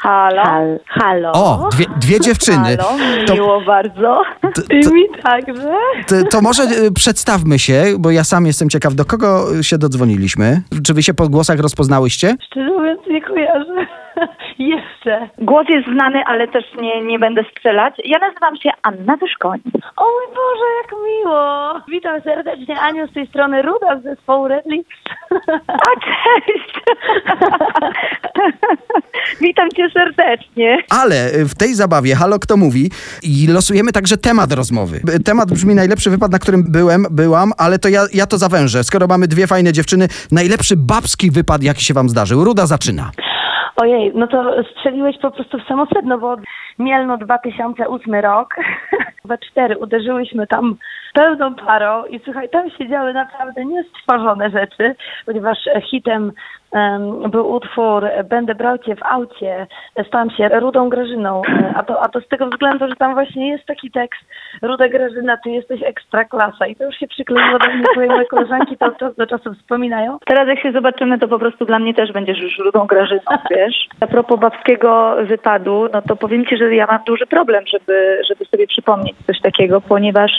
Halo? Hal- halo? O, dwie, dwie dziewczyny. Halo? To, Miło bardzo. to, I to, mi także. to, to może y, przedstawmy się, bo ja sam jestem ciekaw, do kogo się dodzwoniliśmy. Czy wy się po głosach rozpoznałyście? Szczerze mówiąc nie kojarzę. Jeszcze. Głos jest znany, ale też nie, nie będę strzelać. Ja nazywam się Anna Wyszkoń. O mój Boże, jak miło. Witam serdecznie Aniu z tej strony Ruda z zespołu Red Lips. A cześć! Witam cię serdecznie. Ale y, w tej zabawie Halo Kto Mówi i losujemy także temat rozmowy. Y, Temat brzmi najlepszy wypad, na którym byłem, byłam, ale to ja, ja to zawężę. Skoro mamy dwie fajne dziewczyny, najlepszy babski wypad, jaki się wam zdarzył. Ruda zaczyna. Ojej, no to strzeliłeś po prostu w samo sedno, bo Mielno 2008 rok. We cztery uderzyłyśmy tam pełną parą i słuchaj, tam się działy naprawdę niestworzone rzeczy, ponieważ hitem em, był utwór Będę brał cię w aucie, stałam się Rudą Grażyną, e, a to, a to z tego względu, że tam właśnie jest taki tekst Ruda Grażyna, ty jesteś ekstra klasa i to już się przykleiło do mnie, twoje moje koleżanki to od czasu do czasu wspominają. Teraz jak się zobaczymy, to po prostu dla mnie też będziesz już rudą Grażyną, wiesz? A propos babskiego wypadu, no to powiem ci, że ja mam duży problem, żeby, żeby sobie przypomnieć coś takiego, ponieważ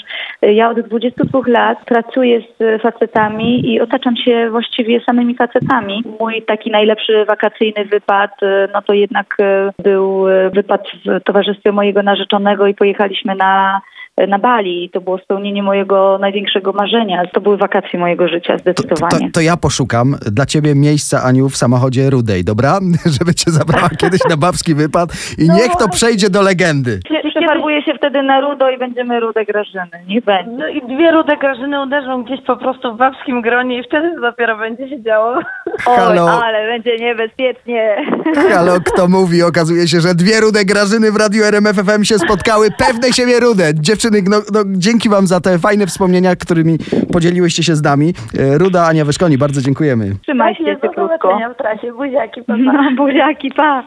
ja od 22 lat pracuję z facetami i otaczam się właściwie samymi facetami. Mój taki najlepszy wakacyjny wypad, no to jednak był wypad w towarzystwie mojego narzeczonego i pojechaliśmy na na Bali. To było spełnienie mojego największego marzenia. To były wakacje mojego życia, To, to, to, zdecydowanie. to ja poszukam dla ciebie miejsca, Aniu, w samochodzie Rudej, dobra? Żeby cię zabrała kiedyś na babski wypad i No niech to przejdzie do legendy. Przefarbuję się wtedy na rudo i będziemy rude Grażyny. Niech będzie. No i dwie rude Grażyny uderzą gdzieś po prostu w babskim gronie i wtedy dopiero będzie się działo. Oj, Halo. ale będzie niebezpiecznie. Halo, kto mówi? Okazuje się, że dwie rude Grażyny w Radiu RMF FM się spotkały. Pewne siebie rude. Dziewczyny, no, no, dzięki wam za te fajne wspomnienia, którymi podzieliłyście się z nami. E, Ruda, Ania Wyszkoni, bardzo dziękujemy. Trzymaj się do cieplutko. zobaczenia w trasie. Buziaki, pa, pa. No, buziaki, pa.